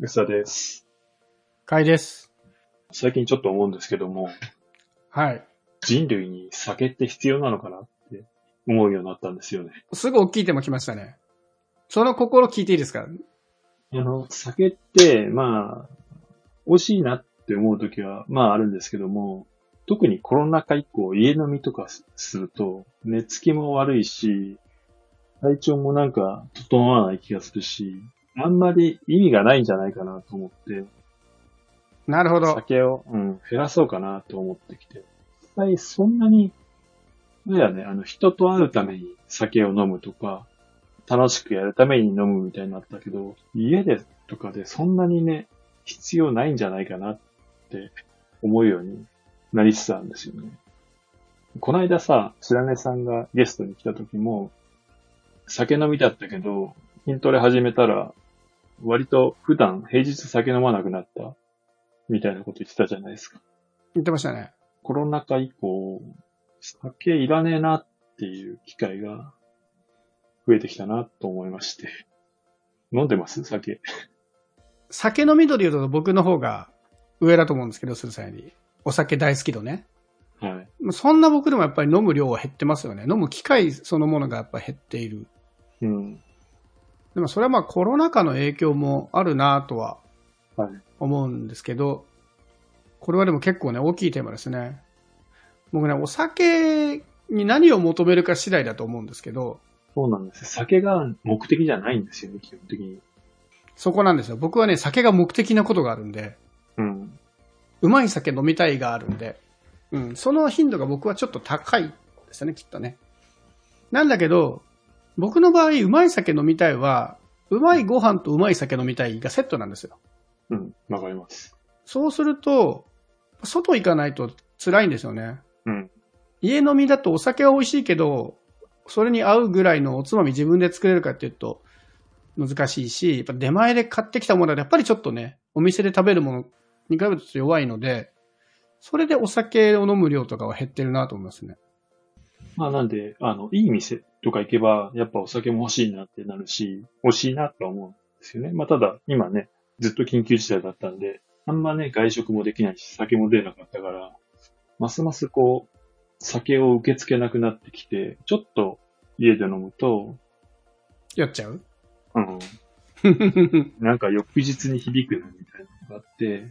うさです。かいです。最近ちょっと思うんですけども、はい。人類に酒って必要なのかなって思うようになったんですよね。すぐ大きいテーマ来ましたね。その心聞いていいですか？あの、酒って、まあ、美味しいなって思うときは、まああるんですけども、特にコロナ禍以降、家飲みとかすると、寝つきも悪いし、体調もなんか整わない気がするし、あんまり意味がないんじゃないかなと思って、なるほど。酒を、うん、減らそうかなと思ってきて。実際そんなに、そうやね、あの、人と会うために酒を飲むとか、楽しくやるために飲むみたいになったけど、家でとかでそんなにね、必要ないんじゃないかなって思うようになりつつあるんですよね。こないださ、白根さんがゲストに来た時も、酒飲みだったけど、筋トレ始めたら、割と普段平日酒飲まなくなったみたいなこと言ってたじゃないですか。言ってましたね。コロナ禍以降、酒いらねえなっていう機会が増えてきたなと思いまして。飲んでます？酒。酒飲み度で言うと僕の方が上だと思うんですけど、する際に。お酒大好き度ね。はい。まあそんな僕でもやっぱり飲む量は減ってますよね。飲む機会そのものがやっぱ減っている。うん。でもそれはまあコロナ禍の影響もあるなとははい。思うんですけど、これはでも結構ね、大きいテーマですね。僕ね、お酒に何を求めるか次第だと思うんですけど、そうなんですよ。酒が目的じゃないんですよね、基本的に。そこなんですよ。僕はね、酒が目的なことがあるんで、うん。うまい酒飲みたいがあるんで、うん、その頻度が僕はちょっと高いですよね、きっとね。なんだけど、僕の場合、うまい酒飲みたいは、うまいご飯とうまい酒飲みたいがセットなんですよ。うん。わかります。そうすると、外行かないと辛いんですよね。うん。家飲みだとお酒は美味しいけど、それに合うぐらいのおつまみ自分で作れるかっていうと難しいし、やっぱ出前で買ってきたものだとやっぱりちょっとね、お店で食べるものに比べると弱いので、それでお酒を飲む量とかは減ってるなと思いますね。まあなんで、あの、いい店とか行けば、やっぱお酒も欲しいなってなるし、欲しいなとは思うんですよね。まあただ、今ね、ずっと緊急事態だったんで、あんまね、外食もできないし、酒も出なかったから、ますますこう、酒を受け付けなくなってきて、ちょっと家で飲むと、酔っちゃう？うん、なんか翌日に響くなみたいなのがあって、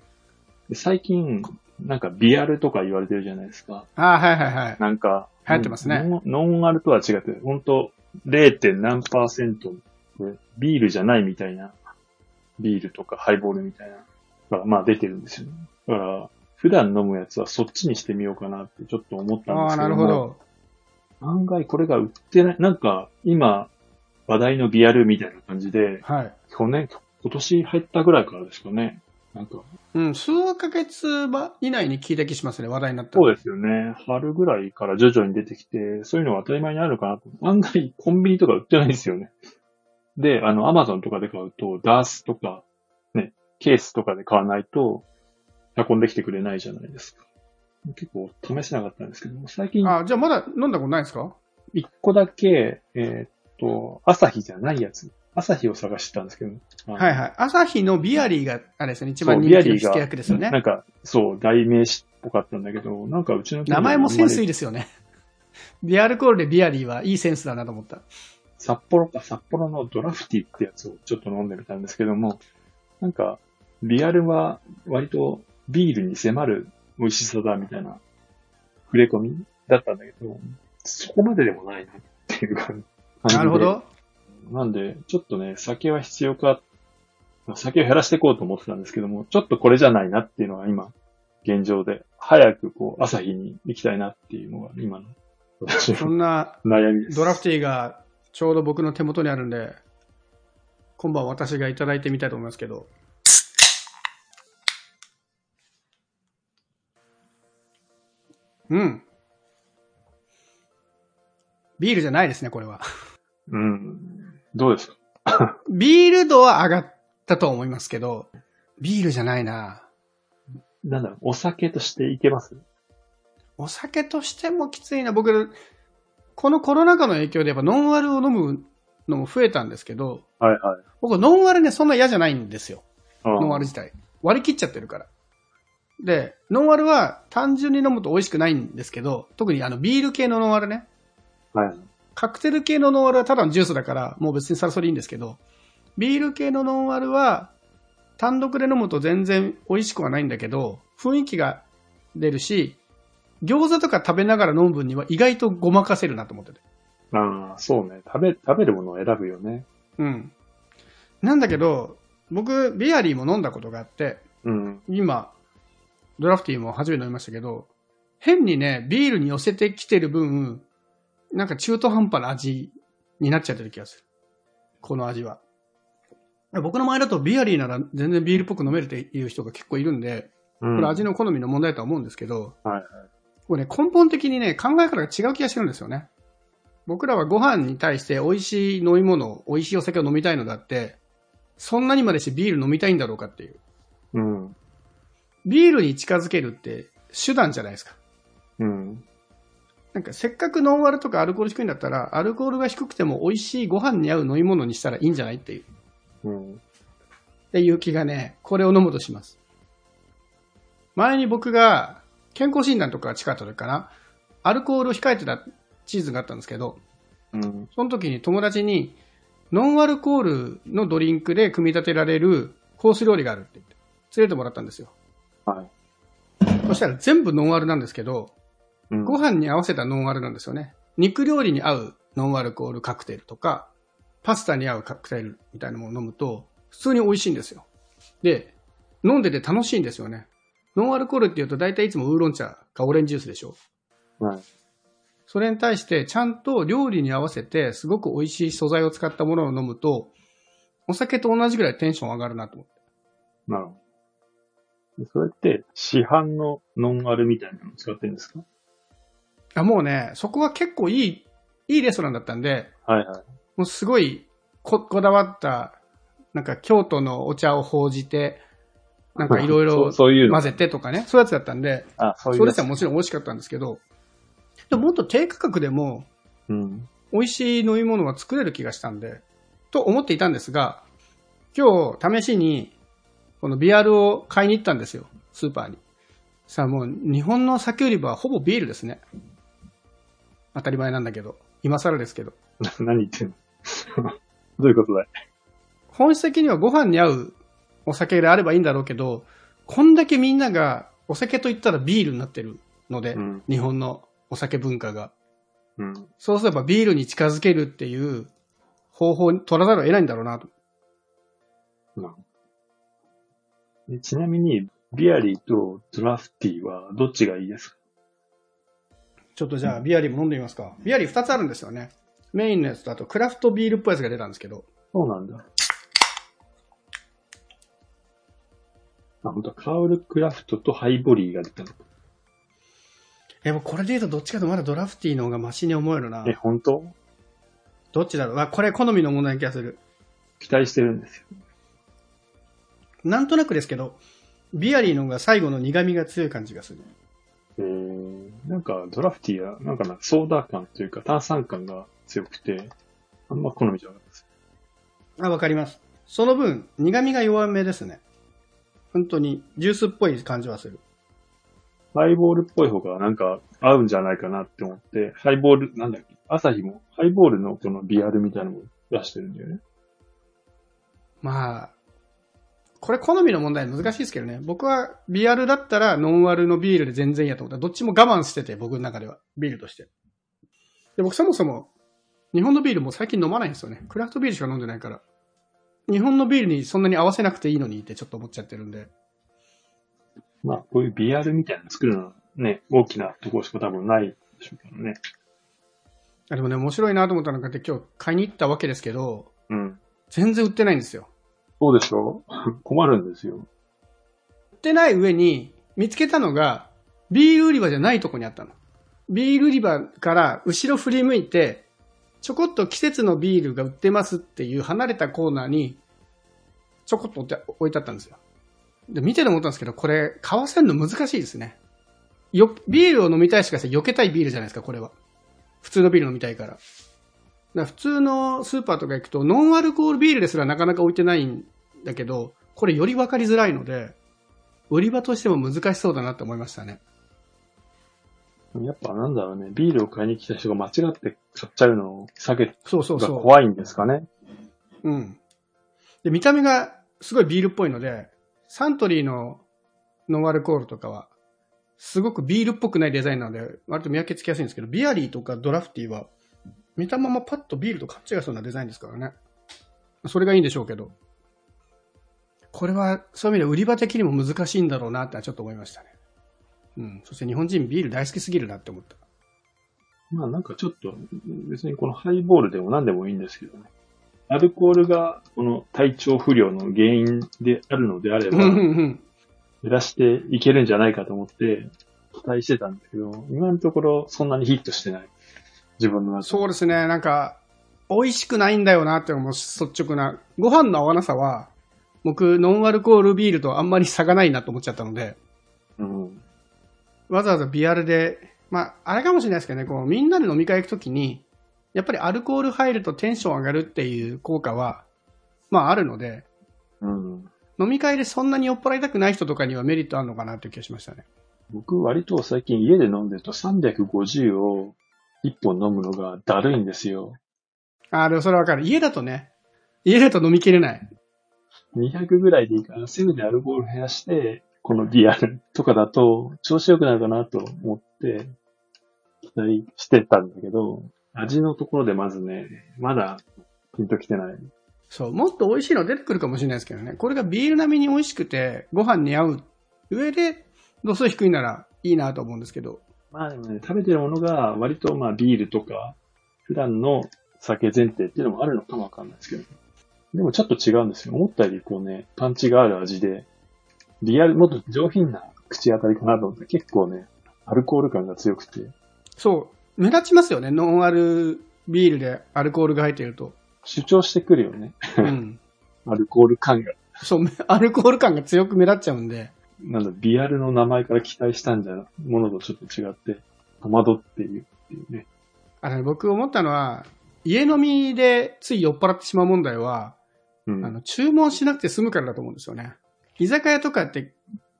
で最近、なんかビアルとか言われてるじゃないですか。ああ、はいはいはい。なんか、流行ってますねノンアルとは違って、本当 0. 何パーセントで、ビールじゃないみたいな、ビールとかハイボールみたいな、がまあ出てるんですよね。だから、普段飲むやつはそっちにしてみようかなってちょっと思ったんああ、ですけども。なるほど。案外これが売ってない、なんか今話題のビアルみたいな感じで、はい。去年、今年入ったぐらいからですかね。なんか、うん、数ヶ月ば以内に聞いた気しますね、話題になったそうですよね。春ぐらいから徐々に出てきて、そういうのが当たり前にあるかなと。案外コンビニとか売ってないんですよね。で、あの、アマゾンとかで買うと、ダースとか、ね、ケースとかで買わないと、運んできてくれないじゃないですか。結構試せなかったんですけども、最近あじゃあまだ飲んだことないですか？一個だけ、えーっと、朝日じゃないやつ。朝日を探してたんですけど。はいはい。朝日のビアリーが、あれですよね、一番人気の火付け役ですよねな。んか、そう、代名詞っぽかったんだけど、なんかうちの名前もセンスいいい。ですよね。ビアルコールでビアリーはいいセンスだなと思った。札幌か、札幌のドラフティってやつをちょっと飲んでみたんですけども、なんか、ビアルは割とビールに迫る美味しさだみたいな触れ込みだったんだけど、そこまででもないなっていう感じで。なるほど。なんで、ちょっとね、酒は必要か、まあ酒を減らしていこうと思ってたんですけども、ちょっとこれじゃないなっていうのが今、現状で、早くこう、朝日に行きたいなっていうのが今の、私そのんな悩みです。ドラフティーがちょうど僕の手元にあるんで、今晩私がいただいてみたいと思いますけど。うん。ビールじゃないですね、これは。うん。どうですか？ビール度は上がったと思いますけど、ビールじゃないな。なんだろう、お酒としていけます？お酒としてもきついな。僕、このコロナ禍の影響でやっぱノンアルを飲むのも増えたんですけど、はいはい。僕ノンアルね、そんな嫌じゃないんですよ。ノンアル自体。割り切っちゃってるから。で、ノンアルは単純に飲むと美味しくないんですけど、特にあのビール系のノンアルね。はい。カクテル系のノンアルはただのジュースだから、もう別にさらそれいいんですけど、ビール系のノンアルは、単独で飲むと全然美味しくはないんだけど、雰囲気が出るし、餃子とか食べながら飲む分には意外とごまかせるなと思ってて。ああ、そうね。食べ、食べるものを選ぶよね。うん。なんだけど、僕、ビアリーも飲んだことがあって、うん。今、ドラフティーも初めて飲みましたけど、変にね、ビールに寄せてきてる分、なんか中途半端な味になっちゃってる気がする。この味は。僕の前だとビアリーなら全然ビールっぽく飲めるっていう人が結構いるんで、うん。これ味の好みの問題だとは思うんですけど、はいはい。これね、根本的にね、考え方が違う気がしてるんですよね。僕らはご飯に対して美味しい飲み物、美味しいお酒を飲みたいのだって、そんなにまでしてビール飲みたいんだろうかっていう。うん。ビールに近づけるって手段じゃないですか。うん。なんかせっかくノンアルとかアルコール低いんだったら、アルコールが低くても美味しいご飯に合う飲み物にしたらいいんじゃないっていう、うん。っていう気がね、これを飲むとします。前に僕が健康診断とか近かった時かな、アルコールを控えてたシーズンがあったんですけど、うん。その時に友達に、ノンアルコールのドリンクで組み立てられるコース料理があるって言って、連れてもらったんですよ。はい。そしたら全部ノンアルなんですけど、うん。ご飯に合わせたノンアルなんですよね。肉料理に合うノンアルコールカクテルとか、パスタに合うカクテルみたいなものを飲むと、普通に美味しいんですよ。で、飲んでて楽しいんですよね。ノンアルコールって言うと大体いつもウーロン茶かオレンジジュースでしょ。はい。それに対してちゃんと料理に合わせてすごく美味しい素材を使ったものを飲むと、お酒と同じぐらいテンション上がるなと思って。なるほど。それって、市販のノンアルみたいなの使ってるんですか？あもうね、そこは結構いい、いいレストランだったんで、はいはい。もうすごいここだわった、なんか京都のお茶を報じて、なんかいろい そろうそういうの混ぜてとかね、そういうやつだったんで、あ、そういうやつ自体もちろん美味しかったんですけど、でももっと低価格でもうん。美味しい飲み物は作れる気がしたんで、と思っていたんですが、今日試しに、このビアルを買いに行ったんですよ、スーパーに。さあもう日本の酒売り場はほぼビールですね。当たり前なんだけど、今更ですけど。な 何言ってんの？どういうことだい？本質的にはご飯に合うお酒であればいいんだろうけど、こんだけみんながお酒と言ったらビールになってるので、うん。日本のお酒文化が。うん。そうすればビールに近づけるっていう方法に取らざるを得ないんだろうなと。なでちなみに、ビアリーとドラフティーはどっちがいいですか？ちょっとじゃあビアリーも飲んでみますか。ビアリー2つあるんですよね。メインのやつとあとクラフトビールっぽいやつが出たんですけど。そうなんだ。あ、本当カウルクラフトとハイボリーが出たの。え、もうこれで言うとどっちかとまだドラフティーの方がマシに思えるなえ、。本当？どっちだろう？あ、これ好みの問題な気がする。期待してるんですよ。なんとなくですけど、ビアリーの方が最後の苦味が強い感じがする。えー、なんかドラフティーは、なんかな、ソーダ感というか炭酸感が強くて、あんま好みじゃなかったです。あ、わかります。その分、苦味が弱めですね。本当に、ジュースっぽい感じはする。ハイボールっぽい方がなんか合うんじゃないかなって思って、ハイボール、なんだっけ、朝日もハイボールのこのビアルみたいなのも出してるんだよね。まあ、これ好みの問題難しいですけどね。僕はビアルだったらノンアルのビールで全然いいやと思った。どっちも我慢してて、僕の中では。ビールとして。で、僕そもそも、日本のビールも最近飲まないんですよね。クラフトビールしか飲んでないから。日本のビールにそんなに合わせなくていいのにってちょっと思っちゃってるんで。まあ、こういうビアルみたいなの作るのはね、大きなところしか多分ないでしょうけどね。あでもね、面白いなと思ったのが今日買いに行ったわけですけど、うん。全然売ってないんですよ。そうでしょ？困るんですよ。売ってない上に、見つけたのが、ビール売り場じゃないとこにあったの。ビール売り場から後ろ振り向いて、ちょこっと季節のビールが売ってますっていう離れたコーナーに、ちょこっと置いてあったんですよ。で、見てて思ったんですけど、これ、買わせるの難しいですね。よ、ビールを飲みたいしかして避けたいビールじゃないですか、これは。普通のビール飲みたいから。普通のスーパーとか行くと、ノンアルコールビールですらなかなか置いてないんだけど、これより分かりづらいので、売り場としても難しそうだなって思いましたね。やっぱなんだろうね、ビールを買いに来た人が間違って買っちゃうのを避けがそうそうそう。怖いんですかね。うん。で、見た目がすごいビールっぽいので、サントリーのノンアルコールとかは、すごくビールっぽくないデザインなので、割と見分けつきやすいんですけど、ビアリーとかドラフティーは、見たままパッとビールと勘違いしそうなデザインですからね。それがいいんでしょうけど。これは、そういう意味で売り場的にも難しいんだろうなってちょっと思いましたね。うん。そして日本人ビール大好きすぎるなって思った。まあなんかちょっと、別にこのハイボールでも何でもいいんですけどね。アルコールがこの体調不良の原因であるのであれば。減らしていけるんじゃないかと思って期待してたんですけど、今のところそんなにヒットしてない。自分の中で。そうですね、なんか、美味しくないんだよなって思う率直な。ご飯の合わなさは、僕、ノンアルコールビールとあんまり差がないなと思っちゃったので、うん。わざわざビアルで、まあ、あれかもしれないですけどね、こう、みんなで飲み会行くときに、やっぱりアルコール入るとテンション上がるっていう効果は、まああるので、うん。飲み会でそんなに酔っ払いたくない人とかにはメリットあるのかなっていう気がしましたね。僕割と最近家で飲んでると350を1本飲むのがだるいんですよ。ああ、でもそれわかる。家だとね、家だと飲みきれない。200ぐらいでいいから、せめてアルコール減らして、このビアルとかだと調子良くなるかなと思って、期待してたんだけど、味のところでまずね、まだピンときてない。そう、もっと美味しいの出てくるかもしれないですけどね。これがビール並みに美味しくて、ご飯に合う上で、度数低いならいいなと思うんですけど。まあでもね、食べてるものが割とまあビールとか、普段の酒前提っていうのもあるのかもわかんないですけど。でもちょっと違うんですよ。思ったよりこうね、パンチがある味で、リアル、もっと上品な口当たりかなと思って、結構ね、アルコール感が強くて、そう、目立ちますよね。ノンアルビールでアルコールが入っていると。主張してくるよね。うん。アルコール感が。そう、アルコール感が強く目立っちゃうんで。なんだ、ビアルの名前から期待したんじゃな、ものとちょっと違って、戸惑っているっていうね。あの、僕思ったのは、家飲みでつい酔っ払ってしまう問題は、うん。あの、注文しなくて済むからだと思うんですよね。居酒屋とかって、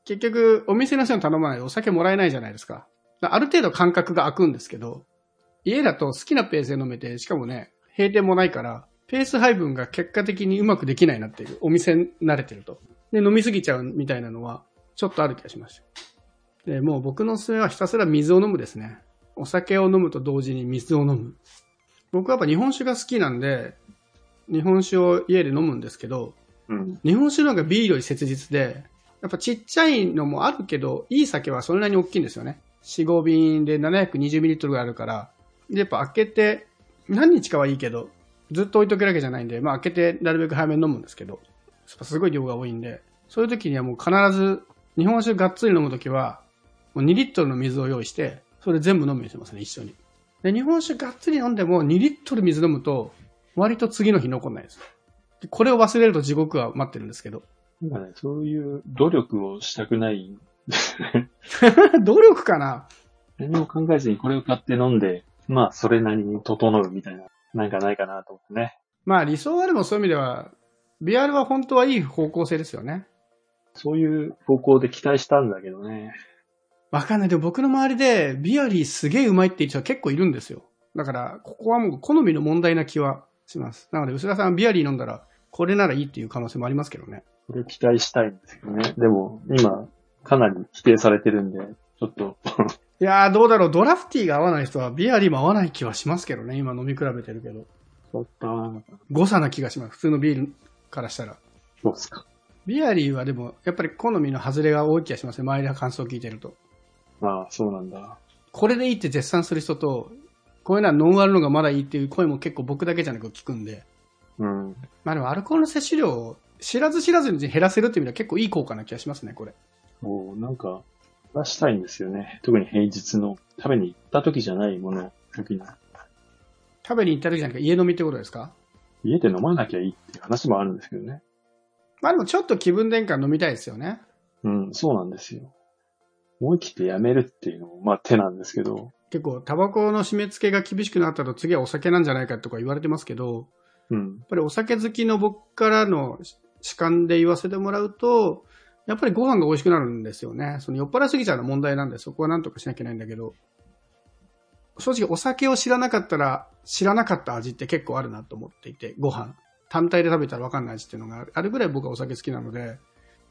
結局、お店の人に頼まないとお酒もらえないじゃないですか。だある程度感覚が空くんですけど、家だと好きなペースで飲めて、しかもね、閉店もないから、ペース配分が結果的にうまくできないなっていう、お店に慣れてると。で、飲みすぎちゃうみたいなのは、ちょっとある気がしました。で、もう僕のおすすめはひたすら水を飲むですね。お酒を飲むと同時に水を飲む。僕はやっぱ日本酒が好きなんで、日本酒を家で飲むんですけど、うん。日本酒の方がビールより切実で、やっぱちっちゃいのもあるけど、いい酒はそれなりに大きいんですよね。4、5瓶で 720ml ぐらいあるから。で、やっぱ開けて、何日かはいいけど、ずっと置いとけるわけじゃないんで、まあ開けてなるべく早めに飲むんですけど、やっぱすごい量が多いんで、そういう時にはもう必ず、日本酒がっつり飲む時は、もう2リットルの水を用意して、それ全部飲むようにしてますね、一緒に。で、日本酒がっつり飲んでも2リットル水飲むと、割と次の日残んないです。でこれを忘れると地獄は待ってるんですけど。なんかね、そういう努力をしたくない。努力かな？何も考えずにこれを買って飲んで、まあ、それなりに整うみたいな、なんかないかなと思ってね。まあ理想はでもそういう意味では、ビアルは本当はいい方向性ですよね。そういう方向で期待したんだけどね。わかんない。でも僕の周りでビアリーすげえうまいって言う人は結構いるんですよ。だから、ここはもう好みの問題な気はします。なので、薄田さんビアリー飲んだら、これならいいっていう可能性もありますけどね。それを期待したいんですけどね。でも、今、かなり否定されてるんで、ちょっと、いやー、どうだろう。ドラフティーが合わない人はビアリーも合わない気はしますけどね。今飲み比べてるけど。ちょっと、誤差な気がします。普通のビールからしたら。どうですか。ビアリーはでも、やっぱり好みの外れが多い気がしますね。周りの感想を聞いてると。まあ、そうなんだ。これでいいって絶賛する人と、こういうのはノンアルのがまだいいっていう声も結構僕だけじゃなく聞くんで。うん。まあでもアルコールの摂取量を知らず知らずに減らせるっていう意味では結構いい効果な気がしますね、これ。もう、なんか、出したいんですよね。特に平日の食べに行った時じゃないもの、時に。食べに行った時じゃなくて家飲みってことですか？家で飲まなきゃいいっていう話もあるんですけどね。まあでもちょっと気分転換飲みたいですよね。うん、そうなんですよ。思い切ってやめるっていうのも、まあ手なんですけど、結構タバコの締め付けが厳しくなったと次はお酒なんじゃないかとか言われてますけど、うん。やっぱりお酒好きの僕からの主観で言わせてもらうと、やっぱりご飯が美味しくなるんですよね。その酔っ払いすぎちゃうのは問題なんで、そこはなんとかしなきゃいけないんだけど、正直お酒を知らなかったら、知らなかった味って結構あるなと思っていて、ご飯。単体で食べたらわかんない味っていうのがあるぐらい僕はお酒好きなので、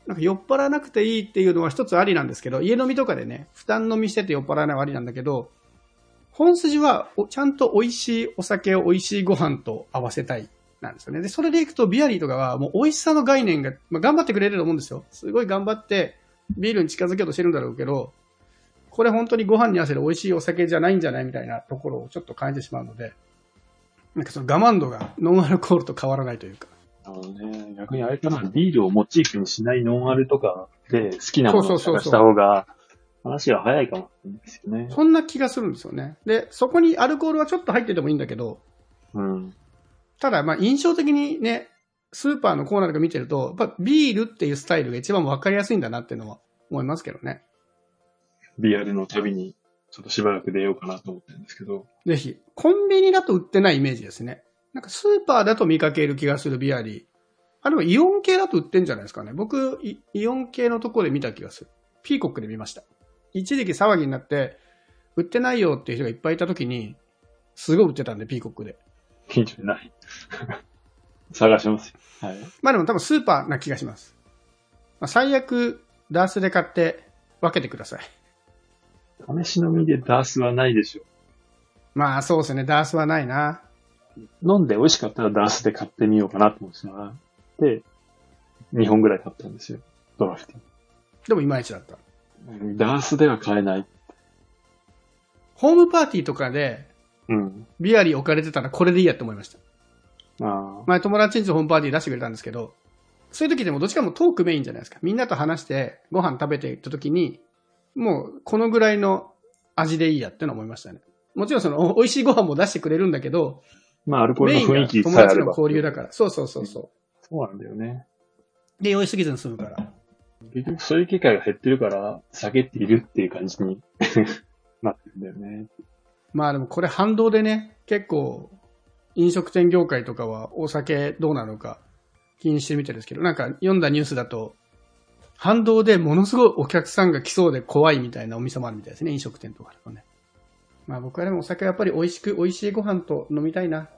なんか酔っ払わなくていいっていうのは一つありなんですけど、家飲みとかでね、負担飲みしてて酔っ払わないはありなんだけど、本筋はちゃんと美味しいお酒を美味しいご飯と合わせたいなんですよね。で、それでいくとビアリーとかはもう美味しさの概念が、まあ、頑張ってくれると思うんですよ。すごい頑張ってビールに近づけようとしてるんだろうけど、これ本当にご飯に合わせる美味しいお酒じゃないんじゃないみたいなところをちょっと感じてしまうので、なんかその我慢度がノンアルコールと変わらないというか。あのね、逆にあれかな、ビールをモチーフにしないノンアルとかで好きなものを探した方が、話が早いかもしれないですよね。そんな気がするんですよね。で、そこにアルコールはちょっと入っててもいいんだけど、うん。ただ、まあ印象的にね、スーパーのコーナーとか見てると、やっぱビールっていうスタイルが一番わかりやすいんだなっていうのは思いますけどね。ビアルの旅にちょっとしばらく出ようかなと思ってるんですけど。ぜひ。コンビニだと売ってないイメージですね。なんかスーパーだと見かける気がするビアリー。あ、でもイオン系だと売ってんじゃないですかね。僕、イオン系のところで見た気がする。ピーコックで見ました。一時期騒ぎになって、売ってないよっていう人がいっぱいいたときに、すごい売ってたんで、ピーコックで。近所にない。探しますよ。はい。まあでも多分スーパーな気がします。まあ、最悪、ダースで買って分けてください。試し飲みでダースはないでしょ。まあそうですね、ダースはないな。飲んで美味しかったらダースで買ってみようかなと思ってで、2本ぐらい買ったんですよ。ドラフティン。でもいまいちだった。ダースでは買えない。ホームパーティーとかで、うん。ビアリー置かれてたらこれでいいやって思いました。ああ。前友達んちホームパーティー出してくれたんですけど、そういう時でもどっちかもトークメインじゃないですか。みんなと話してご飯食べていった時に、もうこのぐらいの味でいいやっての思いましたね。もちろんその美味しいご飯も出してくれるんだけど、まあアルコールの雰囲気友達の交流だから。そうそうそうそう。そうなんだよね。で、酔いすぎずに済むから。結局そういう機会が減ってるから、酒っているっていう感じに なってるんだよね。まあでもこれ反動でね、結構飲食店業界とかはお酒どうなのか気にしてみてるんですけど、なんか読んだニュースだと、反動でものすごいお客さんが来そうで怖いみたいなお店もあるみたいですね、飲食店とかだとね。まあ僕はでもお酒はやっぱり美味しく、美味しいご飯と飲みたいな、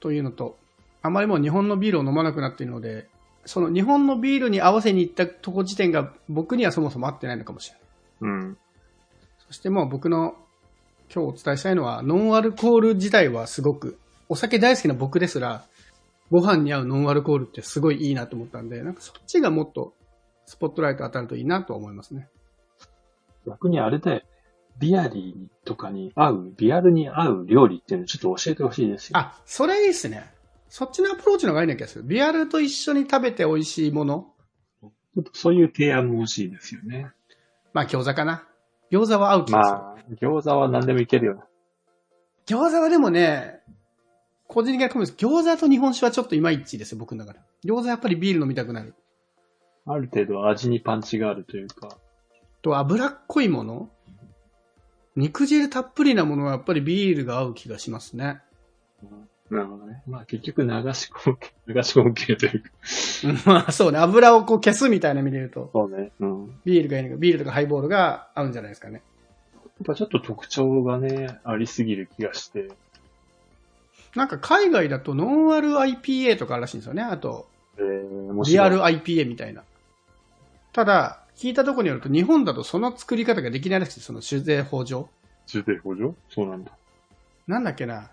というのと、あまりもう日本のビールを飲まなくなっているので、その日本のビールに合わせに行ったとこ時点が僕にはそもそも合ってないのかもしれない。うん。そしてもう僕の今日お伝えしたいのは、ノンアルコール自体はすごく、お酒大好きな僕ですら、ご飯に合うノンアルコールってすごいいいなと思ったんで、なんかそっちがもっとスポットライト当たるといいなと思いますね。逆にあれで、ビアリーとかに合う、ビアルに合う料理っていうのをちょっと教えてほしいですよ。あ、それいいっすね。そっちのアプローチの方がいいな気がする。ビアルと一緒に食べて美味しいもの。ちょっとそういう提案も欲しいですよね。まあ餃子かな。餃子は合う気がする。まあ、餃子は何でもいけるよな。餃子はでもね、個人的なコメント餃子と日本酒はちょっといまいちですよ、僕の中で。餃子やっぱりビール飲みたくなる。ある程度味にパンチがあるというか。と、脂っこいもの？肉汁たっぷりなものはやっぱりビールが合う気がしますね。なるほどね。まあ結局流し込む、流し込む系というか。まあそうね、油をこう消すみたいな意味で言うと。そうね。うん。ビールがいいのか、ビールとかハイボールが合うんじゃないですかね。やっぱちょっと特徴がね、ありすぎる気がして。なんか海外だとノンアル IPA とかあるらしいんですよね。あと、えー、リアル IPA みたいな。ただ、聞いたところによると日本だとその作り方ができないらしくて、その酒税法上。酒税法上？そうなんだ。なんだっけな。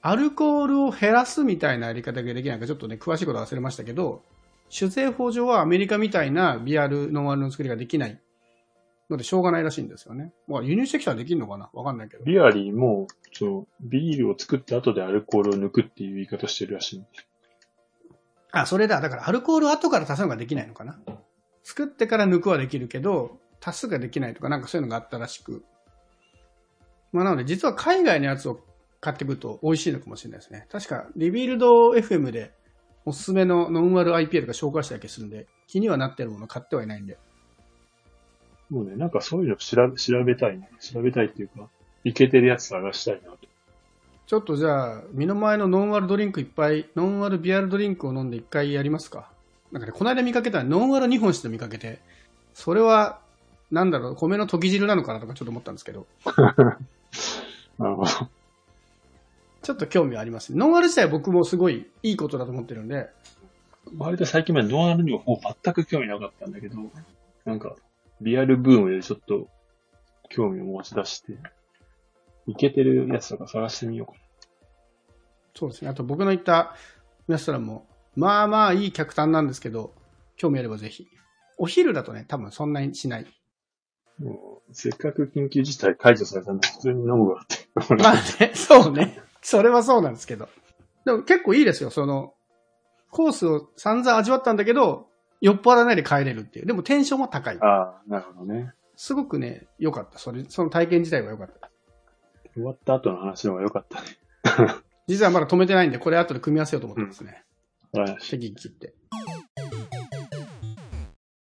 アルコールを減らすみたいなやり方ができないかちょっとね、詳しいこと忘れましたけど、酒税法上はアメリカみたいなビアル、ノンアルの作りができないのでしょうがないらしいんですよね。まあ輸入してきたらできるのかな？わかんないけど。ビアリーも、そう、ビールを作った後でアルコールを抜くっていう言い方してるらしい。あ、それだ。だからアルコールを後から足すのができないのかな作ってから抜くはできるけど、足すができないとかなんかそういうのがあったらしく。まあなので実は海外のやつを買ってくると美味しいのかもしれないですね。確かリビルド FM でおすすめのノンアル IPA とか紹介したりするんで、気にはなってるもの買ってはいないんで。もうね、なんかそういうの調べ調べたいね。調べたいっていうか、いけてるやつ探したいなと。ちょっとじゃあ、身の前のノンアルドリンクいっぱい、ノンアルビアルドリンクを飲んで一回やりますかなんかね、この間見かけたらノンアル日本酒で見かけて、それは、なんだろう、米の溶き汁なのかなとかちょっと思ったんですけど、なるほど。ちょっと興味はありますね。ノンアル自体は僕もすごいいいことだと思ってるんで、割と最近までノンアルにはもう全く興味なかったんだけど、なんか、リアルブームでちょっと興味を持ち出して、いけてるやつとか探してみようかそうですね。あと僕の言ったレストランも、まあまあいい客単なんですけど、興味あればぜひ。お昼だとね、多分そんなにしない。な。もうせっかく緊急事態解除されたんだ普通に飲むわって。まあね、そうね。それはそうなんですけど。でも結構いいですよ、その、コースを散々味わったんだけど、酔っ払わないで帰れるっていう。でもテンションも高い。ああ、なるほどね。すごくね、良かった。それ、その体験自体は良かった。終わった後の話の方が良かったね。実はまだ止めてないんで、これ後で組み合わせようと思ってますね。はい適宜切って。